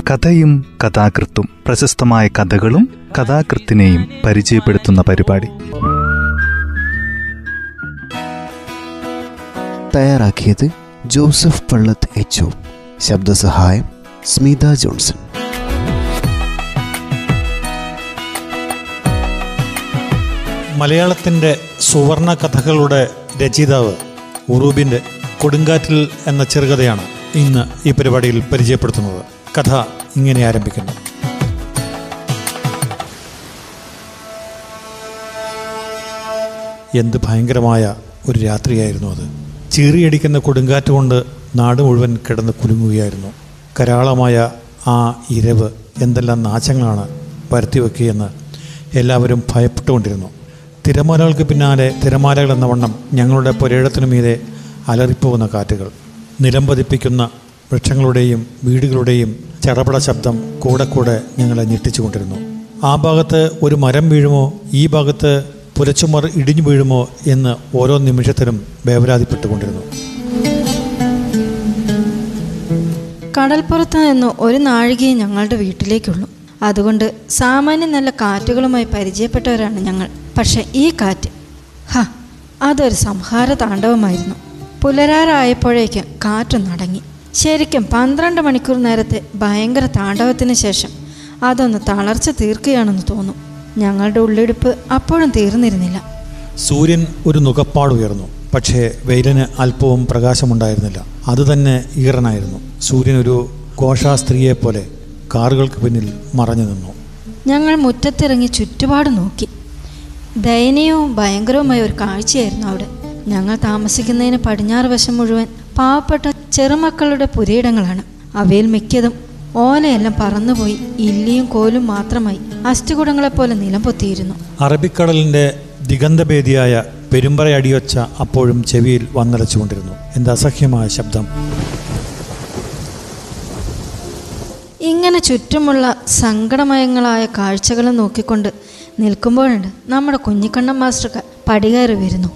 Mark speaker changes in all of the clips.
Speaker 1: കഥയും കഥാകൃത്തും പ്രശസ്തമായ കഥകളും കഥാകൃത്തിനെയും പരിചയപ്പെടുത്തുന്ന പരിപാടി.
Speaker 2: തയ്യാറാക്കിയത് ജോസഫ് പള്ളത്ത് എച്ച് ശബ്ദസഹായം സ്മിത ജോൺസൺ.
Speaker 3: മലയാളത്തിന്റെ സുവർണ കഥകളുടെ രചയിതാവ് ഉറൂബിന്റെ കൊടുങ്കാറ്റിൽ എന്ന ചെറുകഥയാണ് ഇന്ന് ഈ പരിപാടിയിൽ പരിചയപ്പെടുത്തുന്നത് കഥ ഇങ്ങനെ ആരംഭിക്കുന്നു. എന്ത് ഭയങ്കരമായ ഒരു രാത്രിയായിരുന്നു അത്. ചീറിയടിക്കുന്ന കൊടുങ്കാറ്റ് കൊണ്ട് നാട് മുഴുവൻ കിടന്ന് കുലുങ്ങുകയായിരുന്നു. കരാളമായ ആ ഇരവ് എന്തെല്ലാം നാശങ്ങളാണ് വരുത്തിവെക്കുകയെന്ന് എല്ലാവരും ഭയപ്പെട്ടുകൊണ്ടിരുന്നു. തിരമാലകൾക്ക് പിന്നാലെ തിരമാലകൾ എന്ന വണ്ണം ഞങ്ങളുടെ പുരയിടത്തിനു മീതെ അലറിപ്പോകുന്ന കാറ്റുകൾ. നിലംപതിപ്പിക്കുന്ന വൃക്ഷങ്ങളുടെയും വീടുകളുടെയും ചടപട ശബ്ദം കൂടെ കൂടെ ഞങ്ങളെ ഞെട്ടിച്ചുകൊണ്ടിരുന്നു. ആ ഭാഗത്ത് ഒരു മരം വീഴുമോ? ഈ ഭാഗത്ത് പുലച്ചുമർ ഇടിഞ്ഞു വീഴുമോ? എന്ന് ഓരോ നിമിഷത്തിലും വേവലാതിപ്പെട്ടുകൊണ്ടിരുന്നു
Speaker 4: കടൽപ്പുറത്ത് നിന്ന് ഒരു നാഴികയെ ഞങ്ങളുടെ വീട്ടിലേക്കുള്ളൂ. അതുകൊണ്ട് സാമാന്യം നല്ല കാറ്റുകളുമായി പരിചയപ്പെട്ടവരാണ് ഞങ്ങൾ. പക്ഷെ ഈ കാറ്റ് ഹ അതൊരു സംഹാര താണ്ഡവമായിരുന്നു പുലരാറായപ്പോഴേക്ക് കാറ്റ് നടങ്ങി. ശരിക്കും പന്ത്രണ്ട് മണിക്കൂർ നേരത്തെ ഭയങ്കര താണ്ഡവത്തിന് ശേഷം അതൊന്ന് തളർച്ച തീർക്കുകയാണെന്ന് തോന്നും. ഞങ്ങളുടെ ഉള്ളിടുപ്പ് അപ്പോഴും തീർന്നിരുന്നില്ല.
Speaker 3: സൂര്യൻ ഒരു നുകപ്പാട് ഉയർന്നു. പക്ഷേ വെയിലിന് അല്പവും പ്രകാശമുണ്ടായിരുന്നില്ല. അതുതന്നെ ഈറനായിരുന്നു. സൂര്യൻ ഒരു ഘോഷാസ്ത്രീയെ പോലെ കാറുകൾക്ക് പിന്നിൽ മറഞ്ഞു നിന്നു.
Speaker 4: ഞങ്ങൾ മുറ്റത്തിറങ്ങി ചുറ്റുപാട് നോക്കി. ദയനീയവും ഭയങ്കരവുമായ ഒരു കാഴ്ചയായിരുന്നു അവിടെ. ഞങ്ങൾ താമസിക്കുന്നതിന് പടിഞ്ഞാറ് വശം മുഴുവൻ പാവപ്പെട്ട ചെറുമക്കളുടെ പുരയിടങ്ങളാണ്. അവയിൽ മിക്കതും ഓലയെല്ലാം പറന്നുപോയി ഇല്ലിയും കോലും മാത്രമായി അസ്ഥികുടങ്ങളെപ്പോലെ നിലംപൊത്തിയിരുന്നു.
Speaker 3: അറബിക്കടലിന്റെ ദിഗന്ധഭേദിയായ പെരുമ്പറയടിയൊച്ച അപ്പോഴും ചെവിയിൽ വന്നലച്ചുകൊണ്ടിരുന്നു എന്ത് അസഹ്യമായ ശബ്ദം?
Speaker 4: ഇങ്ങനെ ചുറ്റുമുള്ള സങ്കടമയങ്ങളായ കാഴ്ചകൾ നോക്കിക്കൊണ്ട് നിൽക്കുമ്പോഴുണ്ട് നമ്മുടെ കുഞ്ഞിക്കണ്ണൻ മാസ്റ്റർക്ക് പടികയറി വരുന്നു.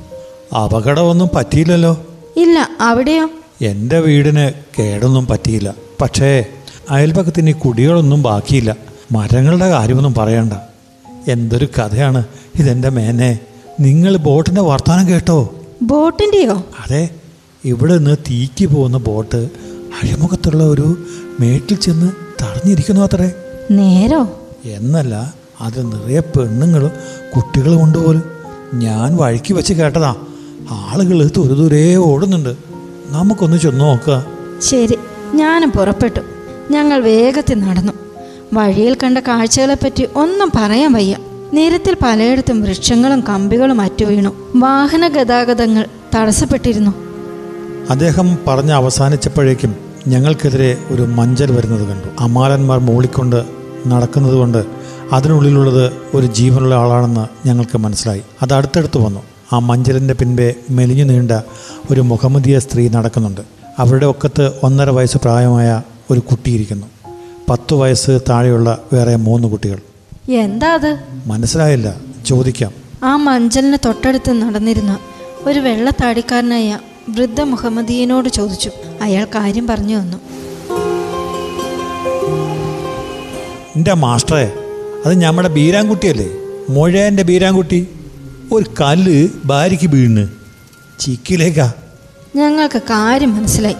Speaker 3: അപകടമൊന്നും പറ്റിയില്ലല്ലോ.
Speaker 4: ഇല്ല അവിടെയോ?
Speaker 3: എന്റെ വീടിന് കേടൊന്നും പറ്റിയില്ല. പക്ഷേ അയൽപക്കത്തിന് ഈ കുടികളൊന്നും ബാക്കിയില്ല. മരങ്ങളുടെ കാര്യമൊന്നും പറയണ്ട. എന്തൊരു കഥയാണ് ഇതെന്റെ മേനെ. നിങ്ങൾ ബോട്ടിന്റെ വർത്തമാനം കേട്ടോ.
Speaker 4: ബോട്ടിന്റെയോ?
Speaker 3: അതെ ഇവിടെ നിന്ന് തീക്ക് പോകുന്ന ബോട്ട് അഴിമുഖത്തുള്ള ഒരു മേട്ടിൽ ചെന്ന് തടഞ്ഞിരിക്കുന്നു അത്രേ.
Speaker 4: നേരോ?
Speaker 3: എന്നല്ല അത് നിറയെ പെണ്ണുങ്ങളും കുട്ടികളും ഉണ്ട് പോലും ഞാൻ വഴിക്ക് വെച്ച് കേട്ടതാ. ആളുകൾ ദൂരെ ദൂരെ ഓടുന്നുണ്ട്. നമുക്കൊന്ന് ചെന്ന് നോക്കുക
Speaker 4: ശരി ഞാനും പുറപ്പെട്ടു. ഞങ്ങൾ വേഗത്തിൽ നടന്നു. വഴിയിൽ കണ്ട കാഴ്ചകളെപ്പറ്റി ഒന്നും പറയാൻ വയ്യ. നിരത്തിൽ പലയിടത്തും വൃക്ഷങ്ങളും കമ്പികളും അറ്റുവീണു വാഹന ഗതാഗതങ്ങൾ തടസ്സപ്പെട്ടിരുന്നു.
Speaker 3: അദ്ദേഹം പറഞ്ഞ് അവസാനിച്ചപ്പോഴേക്കും ഞങ്ങൾക്കെതിരെ ഒരു മഞ്ചൽ വരുന്നത് കണ്ടു. അമാലന്മാർ മൂളിക്കൊണ്ട് നടക്കുന്നത് കൊണ്ട് അതിനുള്ളിലുള്ളത് ഒരു ജീവനുള്ള ആളാണെന്ന് ഞങ്ങൾക്ക് മനസ്സിലായി. അത് അടുത്തടുത്ത് വന്നു. ആ മഞ്ചലിന്റെ പിൻപെ മെലിഞ്ഞു നീണ്ട ഒരു മുഹമ്മദിയ സ്ത്രീ നടക്കുന്നുണ്ട്. അവരുടെ ഒക്കത്ത് ഒന്നര വയസ്സ് പ്രായമായ ഒരു കുട്ടിയിരിക്കുന്നു. പത്തു വയസ്സ് താഴെയുള്ള വേറെ മൂന്ന് കുട്ടികൾ.
Speaker 4: എന്താ അത്?
Speaker 3: മനസ്സിലായില്ല. ചോദിക്കാം.
Speaker 4: ആ മഞ്ചലിന് തൊട്ടടുത്ത് നടന്നിരുന്ന ഒരു വെള്ള താടിക്കാരനായ വൃദ്ധ മുഹമ്മദീയനോട് ചോദിച്ചു. അയാൾ കാര്യം പറഞ്ഞു തന്നു.
Speaker 3: എന്റെ മാസ്റ്ററെ അത് നമ്മുടെ ബീരാൻകുട്ടിയല്ലേ? മൊഴേന്റെ ബീരാൻകുട്ടി. ഒരു കല്ല് ഭാര്യയ്ക്ക് വീണ്. ചിക്കിലേക്കാ.
Speaker 4: ഞങ്ങൾക്ക് കാര്യം മനസ്സിലായി.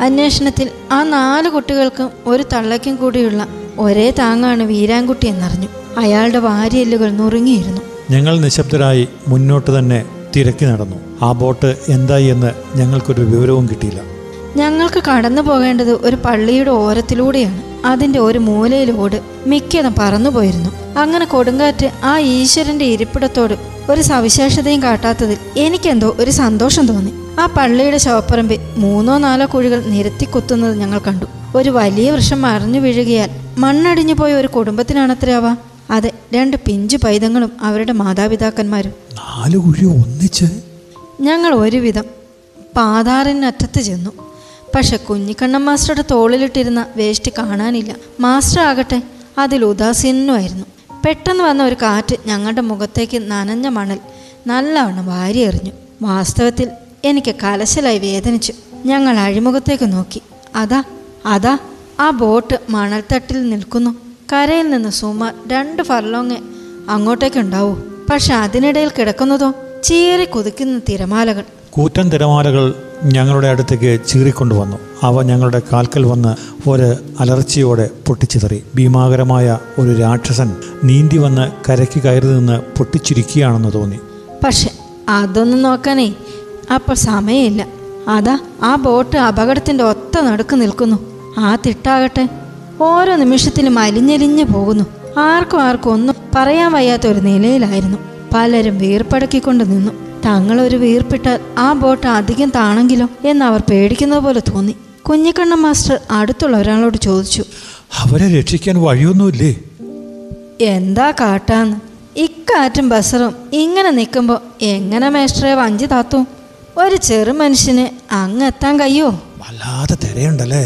Speaker 4: അന്വേഷണത്തിൽ ആ നാല് കുട്ടികൾക്കും ഒരു തള്ളയ്ക്കും കൂടിയുള്ള ഒരേ താങ്ങാണ് വീരാൻകുട്ടി എന്നറിഞ്ഞു. അയാളുടെ വാരിയെല്ലുകൾ നുറുങ്ങിയിരുന്നു.
Speaker 3: ഞങ്ങൾ നിശബ്ദരായി മുന്നോട്ട് തന്നെ തിരക്കി നടന്നു. ആ ബോട്ട് എന്തായി എന്ന് ഞങ്ങൾക്കൊരു വിവരവും കിട്ടിയില്ല.
Speaker 4: ഞങ്ങൾക്ക് കടന്നു പോകേണ്ടത് ഒരു പള്ളിയുടെ ഓരത്തിലൂടെയാണ്. അതിന്റെ ഒരു മൂലയിലോട് മിക്കതും പറന്നുപോയിരുന്നു അങ്ങനെ കൊടുങ്കാറ്റ് ആ ഈശ്വരന്റെ ഇരിപ്പിടത്തോട് ഒരു സവിശേഷതയും കാട്ടാത്തതിൽ എനിക്കെന്തോ ഒരു സന്തോഷം തോന്നി. ആ പള്ളിയുടെ ശവപ്പറമ്പിൽ മൂന്നോ നാലോ കുഴികൾ നിരത്തി കുത്തുന്നത് ഞങ്ങൾ കണ്ടു. ഒരു വലിയ വൃക്ഷം മറിഞ്ഞു വീഴുകയാൽ മണ്ണടിഞ്ഞു പോയ ഒരു കുടുംബത്തിനാണത്രയാവാ? അതെ രണ്ട് പിഞ്ചു പൈതങ്ങളും അവരുടെ മാതാപിതാക്കന്മാരും.
Speaker 3: നാല് കുഴി ഒന്നിച്ച്?
Speaker 4: ഞങ്ങൾ ഒരുവിധം പാതാറിനറ്റത്ത് ചെന്നു. പക്ഷെ കുഞ്ഞിക്കണ്ണൻ മാസ്റ്ററുടെ തോളിലിട്ടിരുന്ന വേസ്റ്റ് കാണാനില്ല. മാസ്റ്റർ ആകട്ടെ അതിൽ ഉദാസീനനുമായിരുന്നു. പെട്ടെന്ന് വന്ന ഒരു കാറ്റ് ഞങ്ങളുടെ മുഖത്തേക്ക് നനഞ്ഞ മണൽ നല്ലവണ്ണം വാരി എറിഞ്ഞു വാസ്തവത്തിൽ എനിക്ക് കലശലായി വേദനിച്ചു. ഞങ്ങൾ അഴിമുഖത്തേക്ക് നോക്കി. അതാ അതാ ആ ബോട്ട് മണൽത്തട്ടിൽ നിൽക്കുന്നു. കരയിൽ നിന്ന് സുമാർ രണ്ട് ഫർലോങ് അങ്ങോട്ടേക്കുണ്ടാവൂ. പക്ഷെ അതിനിടയിൽ കിടക്കുന്നതോ? ചീറി കുതിക്കുന്ന തിരമാലകൾ.
Speaker 3: കൂറ്റൻ തിരമാലകൾ ഞങ്ങളുടെ അടുത്തേക്ക് ചീറിക്കൊണ്ടുവന്നു. അവ ഞങ്ങളുടെ കാൽക്കൽ വന്ന് ഒരു അലർച്ചയോടെ പൊട്ടിച്ചിതറി. ഭീമാകരമായ ഒരു രാക്ഷസൻ നീന്തി വന്ന് കരയ്ക്ക് കയറി നിന്ന് പൊട്ടിച്ചിരിക്കുകയാണെന്ന് തോന്നി.
Speaker 4: പക്ഷെ അതൊന്നും നോക്കാനേ അപ്പോൾ സമയമില്ല. അതാ ആ ബോട്ട് അപകടത്തിന്റെ ഒത്ത നടുക്ക് നിൽക്കുന്നു. ആ തിട്ടാകട്ടെ ഓരോ നിമിഷത്തിലും അലിഞ്ഞലിഞ്ഞു പോകുന്നു. ആർക്കും ആർക്കും ഒന്നും പറയാൻ വയ്യാത്ത ഒരു നിലയിലായിരുന്നു. പലരും വീർപ്പടക്കിക്കൊണ്ട് നിന്നു. തങ്ങളൊരു വീർപ്പിട്ടാൽ ആ ബോട്ട് അധികം താണെങ്കിലും എന്ന് അവർ പേടിക്കുന്നത് പോലെ തോന്നി. കുഞ്ഞിക്കണ്ണ മാസ്റ്റർ അടുത്തുള്ള ഒരാളോട് ചോദിച്ചു
Speaker 3: അവരെ രക്ഷിക്കാൻ വഴിയൊന്നുമില്ലേ?
Speaker 4: എന്താ കാട്ടാന്ന് ഇക്കാറ്റും ബസറും ഇങ്ങനെ നിൽക്കുമ്പോൾ എങ്ങനെ മേസ്റ്ററെ വഞ്ചി താത്തു? ഒരു ചെറു മനുഷ്യന് അങ്ങ് എത്താൻ കഴിയോ?
Speaker 3: വല്ലാതെ തിരയുണ്ടല്ലേ?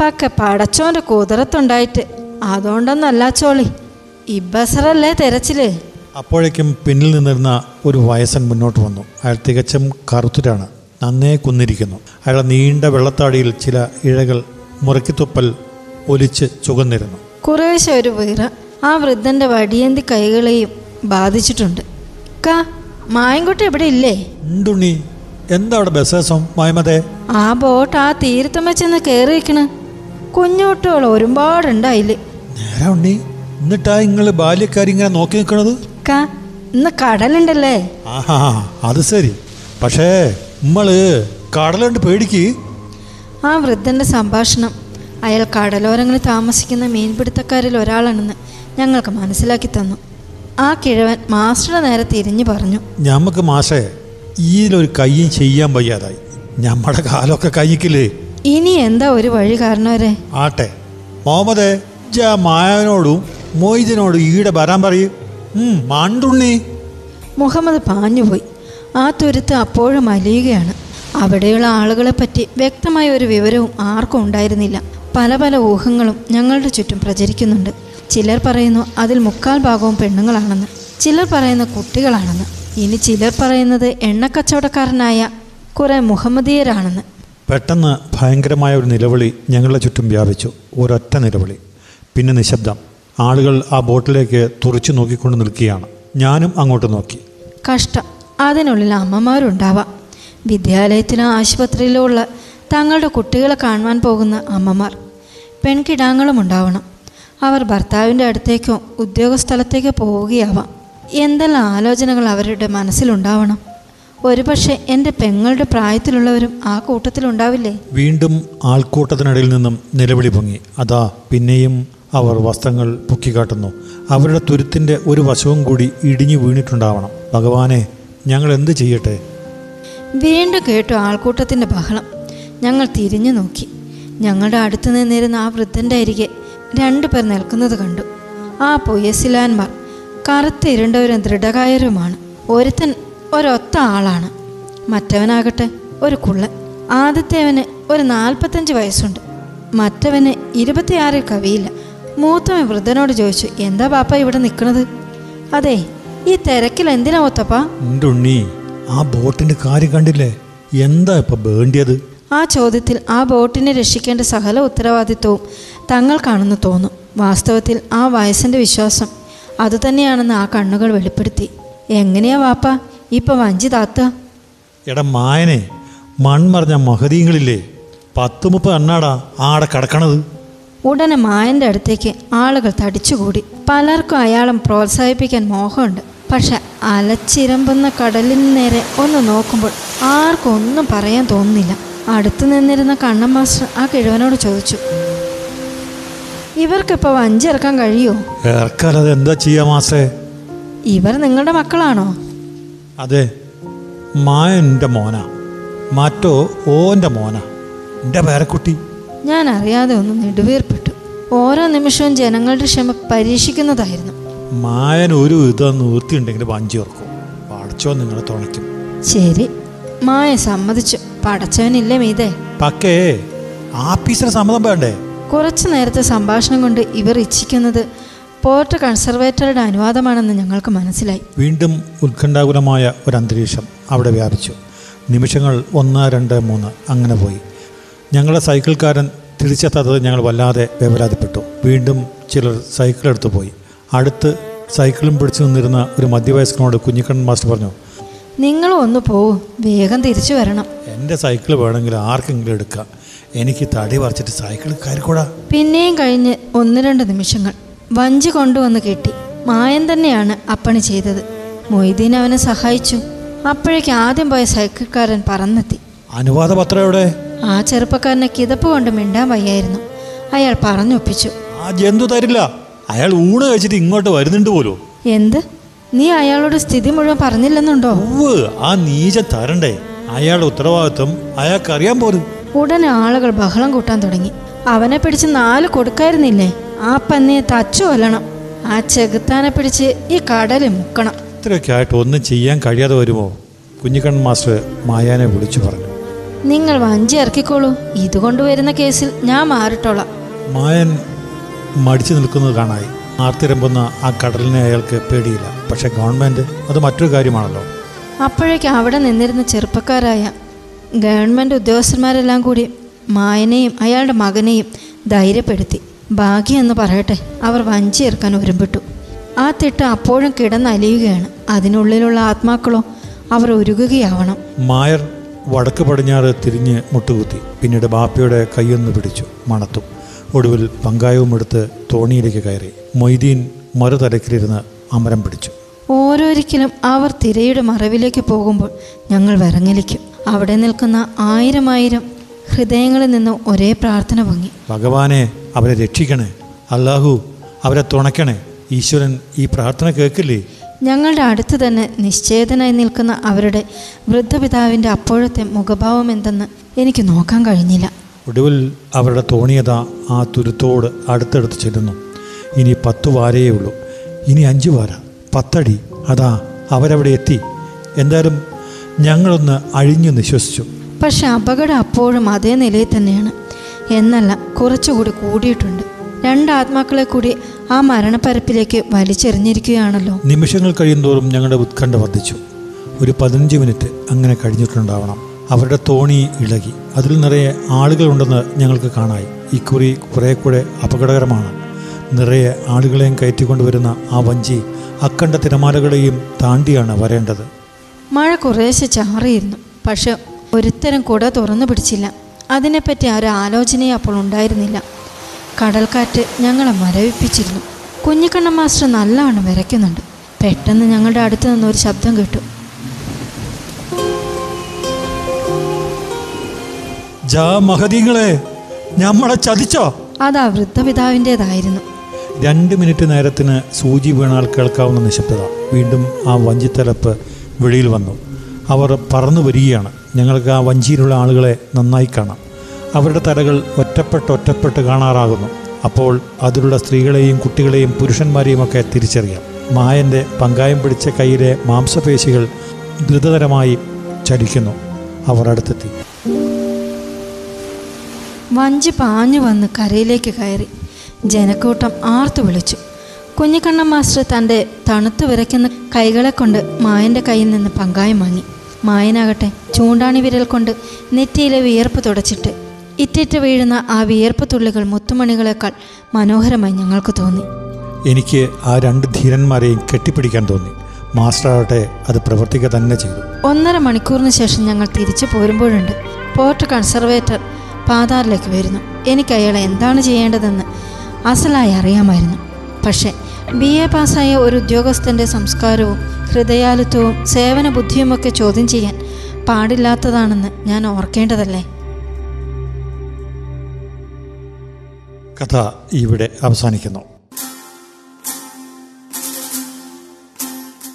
Speaker 4: പക്ക പടച്ചോന്റെ കുതിരത്തുണ്ടായിട്ട്. അതുകൊണ്ടൊന്നല്ല ചോളി ഈ ബസറല്ലേ തെരച്ചിൽ?
Speaker 3: അപ്പോഴേക്കും പിന്നിൽ നിന്നിരുന്ന ഒരു വയസ്സൻ മുന്നോട്ട് വന്നു. അയാൾ തികച്ചും കറുത്തിട്ടാണ്. നന്നേ കുന്നിരിക്കുന്നു. അയാളുടെ നീണ്ട വെള്ളത്താടിയിൽ ചില ഇഴകൾ മുറക്കിത്തുപ്പൽ ഒലിച്ച് ചുകന്നിരുന്നു
Speaker 4: കുറേശ്ശെ ഒരു വീറ ആ വൃദ്ധന്റെ വടിയന്തി കൈകളെയും ബാധിച്ചിട്ടുണ്ട്. കാ മായൻകുട്ടി എവിടെ ഇല്ലേ?
Speaker 3: ഉണ്ടുണ്ണി എന്താ അവിടെ ബസ്സേസം മായ്മതേ?
Speaker 4: ആ ബോട്ട് ആ തീരത്തമ്മ ചെന്ന് കയറിയിരിക്കണ് കുഞ്ഞുകുട്ടികൾ ഒരുപാടുണ്ടായില്ലേ?
Speaker 3: നേരെ ഉണ്ണി. എന്നിട്ടാ നിങ്ങൾ ബാല്യക്കാരി ഇങ്ങനെ നോക്കി നിൽക്കണത്
Speaker 4: കാ ഇന്ന് കടലുണ്ടല്ലേ?
Speaker 3: ആഹാ അത് ശരി. പക്ഷേ നമ്മൾ കടലുണ്ട് പേടിക്ക്.
Speaker 4: ആ വൃദ്ധന്റെ സംഭാഷണം. അയാൾ കടലോരങ്ങളിൽ താമസിക്കുന്ന മീൻപിടുത്തക്കാരിൽ ഒരാളാണെന്ന് ഞങ്ങൾക്ക് മനസ്സിലാക്കി തന്നു. ആ കിഴവൻ മാസ്റ്ററുടെ നേരെ തിരിഞ്ഞു പറഞ്ഞു.
Speaker 3: ഞമ്മക്ക് മാഷേ ഈയിലൊരു കയ്യും ചെയ്യാൻ വയ്യാതായി. ഞമ്മടെ കാലൊക്കെ കയ്യിക്കില്ലേ?
Speaker 4: ഇനി എന്താ ഒരു വഴി കാരണവരെ
Speaker 3: ആട്ടെ മുഹമ്മദേ ജാ മായവനോടും മൊയ്തിനോടും ഈടെ വരാൻ പറയൂ. മാണ്ടുണ്ണി.
Speaker 4: മുഹമ്മദ് പാഞ്ഞുപോയി. ആ തുരുത്ത് അപ്പോഴും അലിയുകയാണ് അവിടെയുള്ള ആളുകളെപ്പറ്റി വ്യക്തമായ ഒരു വിവരവും ആർക്കും ഉണ്ടായിരുന്നില്ല. പല പല ഊഹങ്ങളും ഞങ്ങളുടെ ചുറ്റും പ്രചരിക്കുന്നുണ്ട്. ചിലർ പറയുന്നു അതിൽ മുക്കാൽ ഭാഗവും പെണ്ണുങ്ങളാണെന്ന്. ചിലർ പറയുന്ന കുട്ടികളാണെന്ന്. ഇനി ചിലർ പറയുന്നത് എണ്ണക്കച്ചവടക്കാരനായ കുറെ മുഹമ്മദീയരാണെന്ന്.
Speaker 3: പെട്ടെന്ന് ഭയങ്കരമായ ഒരു നിലവിളി ഞങ്ങളുടെ ചുറ്റും വ്യാപിച്ചു. ഒരൊറ്റ നിലവിളി. പിന്നെ നിശബ്ദം. ആളുകൾ ആ ബോട്ടിലേക്ക് തുറച്ചു നോക്കിക്കൊണ്ട് നിൽക്കുകയാണ്. ഞാനും അങ്ങോട്ട് നോക്കി.
Speaker 4: കഷ്ടം. അതിനുള്ളിൽ അമ്മമാരുണ്ടാവാം. വിദ്യാലയത്തിലോ ആശുപത്രിയിലോ ഉള്ള തങ്ങളുടെ കുട്ടികളെ കാണുവാൻ പോകുന്ന അമ്മമാർ. പെൺകിടാങ്ങളും ഉണ്ടാവണം. അവർ ഭർത്താവിന്റെ അടുത്തേക്കോ ഉദ്യോഗസ്ഥലത്തേക്കോ പോവുകയാവാം. എന്തെല്ലാം ആലോചനകൾ അവരുടെ മനസ്സിലുണ്ടാവണം. ഒരുപക്ഷെ എന്റെ പെങ്ങളുടെ പ്രായത്തിലുള്ളവരും ആ കൂട്ടത്തിലുണ്ടാവില്ലേ?
Speaker 3: വീണ്ടും ആൾക്കൂട്ടത്തിനിടയിൽ നിന്നും നിലവിളി പൊങ്ങി. അതാ പിന്നെയും അവർ വസ്ത്രങ്ങൾ പൊക്കിക്കാട്ടുന്നു. അവരുടെ തുരുത്തിന്റെ ഒരു വശവും കൂടി ഇടിഞ്ഞു വീണിട്ടുണ്ടാവണം. ഭഗവാനെ ഞങ്ങൾ എന്ത് ചെയ്യട്ടെ?
Speaker 4: വീണ്ടും കേട്ടു ആൾക്കൂട്ടത്തിന്റെ ബഹളം. ഞങ്ങൾ തിരിഞ്ഞു നോക്കി. ഞങ്ങളുടെ അടുത്ത് നിന്നിരുന്ന ആ വൃദ്ധന്റെ അരികെ രണ്ടു പേർ നിൽക്കുന്നത് കണ്ടു. ആ പൊയ്യസിലാന്മാർ കറുത്ത ഇരുണ്ടവരും ദൃഢകായരുമാണ്. ഒരുത്തൻ ഒരൊത്ത ആളാണ്. മറ്റവനാകട്ടെ ഒരു കുള്ളൻ. ആദ്യത്തേവന് ഒരു നാൽപ്പത്തഞ്ച് വയസ്സുണ്ട്. മറ്റവന് ഇരുപത്തിയാറിൽ കവിയില്ല. മൂത്തവൻ വൃദ്ധനോട് ചോദിച്ചു എന്താ പാപ്പ ഇവിടെ നിൽക്കണത് അതെ ഈ തിരക്കിൽ എന്തിനാ ഒത്തപ്പാ
Speaker 3: എന്റെ ആ ബോട്ടിന്റെ കാര്യം കണ്ടില്ലേ? എന്താ ഇപ്പൊ വേണ്ടിയത്
Speaker 4: ആ ചോദ്യത്തിൽ ആ ബോട്ടിനെ രക്ഷിക്കേണ്ട സകല ഉത്തരവാദിത്വവും തങ്ങൾക്കാണെന്ന് തോന്നും. വാസ്തവത്തിൽ ആ വയസ്സിന്റെ വിശ്വാസം അതുതന്നെയാണെന്ന് ആ കണ്ണുകൾ വെളിപ്പെടുത്തി. എങ്ങനെയാ വാപ്പ ഇപ്പൊ വഞ്ചി താത്ത?
Speaker 3: എടാ മായനെ മൺമറഞ്ഞ മഹതീങ്ങളില്ലേ? പത്ത് മുപ്പത് അണ്ണാടാ ആടെ കിടക്കണത്.
Speaker 4: ഉടനെ മായന്റെ അടുത്തേക്ക് ആളുകൾ തടിച്ചുകൂടി. പലർക്കും അയാളും പ്രോത്സാഹിപ്പിക്കാൻ മോഹമുണ്ട്. പക്ഷെ അലച്ചിരമ്പുന്ന കടലിന് നേരെ ഒന്ന് നോക്കുമ്പോൾ ആർക്കും ഒന്നും പറയാൻ തോന്നുന്നില്ല. അടുത്തു നിന്നിരുന്ന കണ്ണൻ മാസ്റ്റർ ആ കിഴവനോട് ചോദിച്ചു ഇവർക്കിപ്പോൾ വഞ്ചി ഇറക്കാൻ
Speaker 3: കഴിയോ എന്താ ചെയ്യാ മാസേ
Speaker 4: ഇവർ നിങ്ങളുടെ മക്കളാണോ?
Speaker 3: അതെ മായ എന്റെ മോനാ. മറ്റോ ഓന്റെ മോനാ. എന്റെ പേരക്കുട്ടി.
Speaker 4: ഞാൻ അറിയാതെ ഒന്ന് നെടുവേർപ്പെട്ടു. ഓരോ നിമിഷവും ജനങ്ങളുടെ ക്ഷമ പരീക്ഷിക്കുന്നതായിരുന്നു.
Speaker 3: മായൻ ഒരു വിധം നിവൃത്തിയുണ്ടെങ്കിൽ വഞ്ചി ഓർക്കും നിങ്ങളെ തുണയ്ക്കും.
Speaker 4: ശരി. മായ സമ്മതിച്ചു. പടച്ചവനില്ലേ മീതേ?
Speaker 3: പക്കേ ആഫീസിന് സമ്മതം വേണ്ടേ?
Speaker 4: കുറച്ചു നേരത്തെ സംഭാഷണം കൊണ്ട് ഇവർ ഇച്ഛിക്കുന്നത് പോർട്ട് കൺസർവേറ്ററുടെ അനുവാദമാണെന്ന് ഞങ്ങൾക്ക് മനസ്സിലായി.
Speaker 3: വീണ്ടും ഉത്കണ്ഠാകുലമായ ഒരു അന്തരീക്ഷം അവിടെ വ്യാപിച്ചു. നിമിഷങ്ങൾ ഒന്ന് രണ്ട് മൂന്ന്. അങ്ങനെ പോയി. ഞങ്ങളുടെ സൈക്കിൾക്കാരൻ തിരിച്ചെത്താത്തത് ഞങ്ങൾ വല്ലാതെ വേവലാതിപ്പെട്ടു. വീണ്ടും ചിലർ സൈക്കിൾ എടുത്തു പോയി. അടുത്ത് സൈക്കിളും പിടിച്ചു നിന്നിരുന്ന ഒരു മധ്യവയസ്കനോട് കുഞ്ഞിക്കണ്ണൻ മാസ്റ്റർ പറഞ്ഞു
Speaker 4: നിങ്ങൾ ഒന്ന് പോവും വേഗം തിരിച്ചു വരണം.
Speaker 3: എന്റെ സൈക്കിൾ വേണമെങ്കിൽ ആർക്കെങ്കിലും എടുക്കാം. എനിക്ക് തടി പറിച്ചിട്ട് സൈക്കിൾ കയറിക്കൂടാ?
Speaker 4: പിന്നെയും കഴിഞ്ഞ് ഒന്ന് രണ്ട് നിമിഷങ്ങൾ. വഞ്ചി കൊണ്ടുവന്ന് കെട്ടി. മായൻ തന്നെയാണ് അപ്പണി ചെയ്തത്. മൊയ്തീൻ അവനെ സഹായിച്ചു. അപ്പോഴേക്ക് ആദ്യം പോയ സൈക്കിൾക്കാരൻ പറന്നെത്തി.
Speaker 3: അനുവാദ പത്രം എവിടെ?
Speaker 4: ആ ചെറുപ്പക്കാരനെ കിതപ്പ് കൊണ്ട് മിണ്ടാൻ വയ്യായിരുന്നു. അയാൾ പറഞ്ഞൊപ്പിച്ചു.
Speaker 3: ആ ജന്തു തരില്ല? അയാൾ ഊണ് കഴിച്ചിട്ട് ഇങ്ങോട്ട് വരുന്നുണ്ട് പോലും.
Speaker 4: എന്ത്? നീ അയാളോട് സ്ഥിതി മുഴുവൻ പറഞ്ഞില്ലെന്നുണ്ടോ?
Speaker 3: ആ നീച തരണ്ടേ. അയാളുടെ ഉത്തരവാദിത്വം അയാൾക്ക് അറിയാൻ പോലും.
Speaker 4: ഉടനെ ആളുകൾ ബഹളം കൂട്ടാൻ തുടങ്ങി. അവനെ പിടിച്ച് നാല് കൊടുക്കായിരുന്നില്ലേ? ആ പന്നിയെ തച്ചു കൊല്ലണം. ആ ചെകുത്താനെ പിടിച്ച് ഈ കടലിൽ മുക്കണം.
Speaker 3: ഇത്രയൊക്കെ ആയിട്ട് ഒന്നും ചെയ്യാൻ കഴിയാതെ വരുമോ? കുഞ്ഞിക്കണ്ണൻ മാസ്റ്റർ മായാനെ വിളിച്ചു പറഞ്ഞു.
Speaker 4: നിങ്ങൾ വഞ്ചി ഇറക്കിക്കോളൂ. ഇതുകൊണ്ട് വരുന്ന കേസിൽ ഞാൻ മാറിട്ടോളാം.
Speaker 3: മായൻ മടിച്ചു നിൽക്കുന്നത് കാണായി. ആർത്തിരമ്പുന്ന ആ കടലിനെ അയാൾക്ക് പേടിയില്ല. പക്ഷെ ഗവൺമെന്റ് അത് മറ്റൊരു കാര്യമാണല്ലോ.
Speaker 4: അപ്പോഴേക്ക് അവിടെ നിന്നിരുന്ന ചെറുപ്പക്കാരായ ഗവൺമെന്റ് ഉദ്യോഗസ്ഥന്മാരെല്ലാം കൂടി മായനെയും അയാളുടെ മകനെയും ധൈര്യപ്പെടുത്തി. ഭാഗ്യം എന്ന് പറയട്ടെ അവർ വഞ്ചി ഇറക്കാൻ ഒരുമ്പിട്ടു. ആ തിട്ട അപ്പോഴും കിടന്നലിയുകയാണ്. അതിനുള്ളിലുള്ള ആത്മാക്കളോ അവർ ഒരുകുകയാവണം
Speaker 3: മായർ വടക്ക് പടിഞ്ഞാറ് തിരിഞ്ഞ് മുട്ടുകുത്തി. പിന്നീട് ബാപ്പയുടെ കൈയൊന്ന് പിടിച്ചു മണത്തു. ഒടുവിൽ പങ്കായവും എടുത്ത് തോണിയിലേക്ക് കയറി. മൊയ്തീൻ മറുതലക്കിലിരുന്ന് അമരം പിടിച്ചു.
Speaker 4: ഓരോരിക്കലും അവർ തിരയുടെ മറവിലേക്ക് പോകുമ്പോൾ ഞങ്ങൾ വിറങ്ങലിക്കും. അവിടെ നിൽക്കുന്ന ആയിരം ആയിരം ഹൃദയങ്ങളിൽ നിന്ന് ഒരേ പ്രാർത്ഥന പൊങ്ങി.
Speaker 3: ഭഗവാനെ അവരെ രക്ഷിക്കണേ. അല്ലാഹു അവരെ തുണയ്ക്കണേ. ഈശ്വരൻ ഈ പ്രാർത്ഥന കേൾക്കില്ലേ?
Speaker 4: ഞങ്ങളുടെ അടുത്ത് തന്നെ നിശ്ചേതനായി നിൽക്കുന്ന അവരുടെ വൃദ്ധപിതാവിന്റെ അപ്പോഴത്തെ മുഖഭാവം എന്തെന്ന് എനിക്ക് നോക്കാൻ കഴിഞ്ഞില്ല.
Speaker 3: ഒടുവിൽ അവരുടെ തോണിയത ആ തുരുത്തോട് അടുത്തടുത്ത് ചെല്ലുന്നു. ഇനി പത്തു വാരയേ ഉള്ളൂ. ഇനി അഞ്ചു വാര. പത്തടി. അതാ അവരവിടെ എത്തി. എന്തായാലും ഞങ്ങളൊന്ന് അഴിഞ്ഞു നിശ്വസിച്ചു.
Speaker 4: പക്ഷെ അപകടം അപ്പോഴും അതേ നിലയിൽ തന്നെയാണ്. എന്നല്ല കുറച്ചുകൂടി കൂടിയിട്ടുണ്ട്. രണ്ട് ആത്മാക്കളെ കൂടി ആ മരണപ്പരപ്പിലേക്ക് വലിച്ചെറിഞ്ഞിരിക്കുകയാണല്ലോ.
Speaker 3: നിമിഷങ്ങൾ കഴിയുന്തോറും ഞങ്ങളുടെ ഉത്കണ്ഠ വർദ്ധിച്ചു. ഒരു പതിനഞ്ച് മിനിറ്റ് അങ്ങനെ കഴിഞ്ഞിട്ടുണ്ടാവണം. അവരുടെ തോണി ഇളകി. അതിൽ നിറയെ ആളുകളുണ്ടെന്ന് ഞങ്ങൾക്ക് കാണായി. ഇക്കുറി കുറേ കൂടെ അപകടകരമാണ്. നിറയെ ആളുകളെയും കയറ്റിക്കൊണ്ടുവരുന്ന ആ വഞ്ചി അക്കണ്ട തിരമാലകളെയും താണ്ടിയാണ് വരേണ്ടത്.
Speaker 4: മഴ കുറേശ്ശെ ചാറിയിരുന്നു. പക്ഷെ ഒരുത്തരം കൂടെ തുറന്നു പിടിച്ചില്ല. അതിനെപ്പറ്റി ഒരു ആലോചനയും അപ്പോൾ ഉണ്ടായിരുന്നില്ല. കടൽക്കാറ്റ് ഞങ്ങളെ മരവിപ്പിച്ചിരുന്നു. കുഞ്ഞിക്കണ്ണൻ മാസ്റ്റർ നല്ലവണ്ണം വിറയ്ക്കുന്നുണ്ട്. പെട്ടെന്ന് ഞങ്ങളുടെ അടുത്ത് നിന്ന് ഒരു ശബ്ദം കേട്ടു.
Speaker 3: ജാ മഹദീങ്ങളെ ഞമ്മളെ ചതിച്ചോ?
Speaker 4: അതാ വൃദ്ധപിതാവിന്റേതായിരുന്നു.
Speaker 3: രണ്ട് മിനിറ്റ് നേരത്തിന് സൂചി വീണാൽ കേൾക്കാവുന്ന നിശബ്ദത വീണ്ടും ആ വഞ്ചിത്തലപ്പ് വെളിയിൽ വന്നു. അവർ പറന്നു വരികയാണ്. ഞങ്ങൾക്ക് ആ വഞ്ചിയിലുള്ള ആളുകളെ നന്നായി കാണാം. അവരുടെ തലകൾ ഒറ്റപ്പെട്ട് ഒറ്റപ്പെട്ട് കാണാറാകുന്നു. അപ്പോൾ അതിലുള്ള സ്ത്രീകളെയും കുട്ടികളെയും പുരുഷന്മാരെയുമൊക്കെ തിരിച്ചറിയാം. മായന്റെ പങ്കായം പിടിച്ച കയ്യിലെ മാംസപേശികൾ ദ്രുതതരമായി ചലിക്കുന്നു. അവർ അടുത്തെത്തി.
Speaker 4: വഞ്ചി പാഞ്ഞു വന്ന് കരയിലേക്ക് കയറി. ജനക്കൂട്ടം ആർത്തു വിളിച്ചു. കുഞ്ഞിക്കണ്ണ മാസ്റ്റർ തന്റെ തണുത്തു വിറയ്ക്കുന്ന കൈകളെ കൊണ്ട് മായന്റെ കയ്യിൽ നിന്ന് പങ്കായം വാങ്ങി. മായനാകട്ടെ ചൂണ്ടാണി വിരൽ കൊണ്ട് നെറ്റിയിലെ വിയർപ്പ് തുടച്ചിട്ട് ഇറ്റിറ്റ് വീഴുന്ന ആ വിയർപ്പ് തുള്ളികൾ മുത്തുമണികളെക്കാൾ മനോഹരമായി ഞങ്ങൾക്ക് തോന്നി.
Speaker 3: എനിക്ക് ആ രണ്ട് ധീരന്മാരെയും കെട്ടിപ്പിടിക്കാൻ തോന്നി. മാസ്റ്ററാകട്ടെ അത് പ്രവർത്തിക്കുക തന്നെ ചെയ്തു.
Speaker 4: ഒന്നര മണിക്കൂറിന് ശേഷം ഞങ്ങൾ തിരിച്ചു പോരുമ്പോഴുണ്ട്. പോർട്ട് കൺസർവേറ്റർ പാതാറിലേക്ക് വരുന്നു. എനിക്ക് അയാളെ എന്താണ് ചെയ്യേണ്ടതെന്ന് അസലായി അറിയാമായിരുന്നു. പക്ഷേ ബി എ പാസ്സായ ഒരു ഉദ്യോഗസ്ഥന്റെ സംസ്കാരവും ഹൃദയാലുത്വവും സേവന ബുദ്ധിയുമൊക്കെ ചോദ്യം ചെയ്യാൻ പാടില്ലാത്തതാണെന്ന് ഞാൻ ഓർക്കേണ്ടതല്ലേ?
Speaker 3: കഥ ഇവിടെ അവസാനിക്കുന്നു.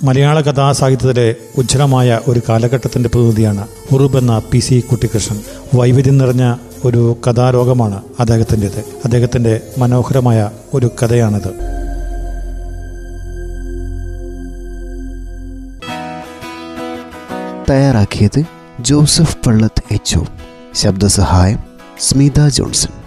Speaker 3: മലയാള കഥാസാഹിത്യത്തിലെ ഉജ്ജ്വലമായ ഒരു കാലഘട്ടത്തിന്റെ പ്രതിനിധിയാണ് ഉറുബ് എന്ന പി സി കുട്ടിക്കൃഷ്ണൻ വൈവിധ്യം നിറഞ്ഞ ഒരു കഥാലോകമാണ് അദ്ദേഹത്തിന്റെത്. അദ്ദേഹത്തിന്റെ മനോഹരമായ ഒരു കഥയാണിത്.
Speaker 2: തയ്യാറാക്കിയത് ജോസഫ് പള്ളത്ത് എച്ച് ശബ്ദസഹായം സ്മിത ജോൺസൺ.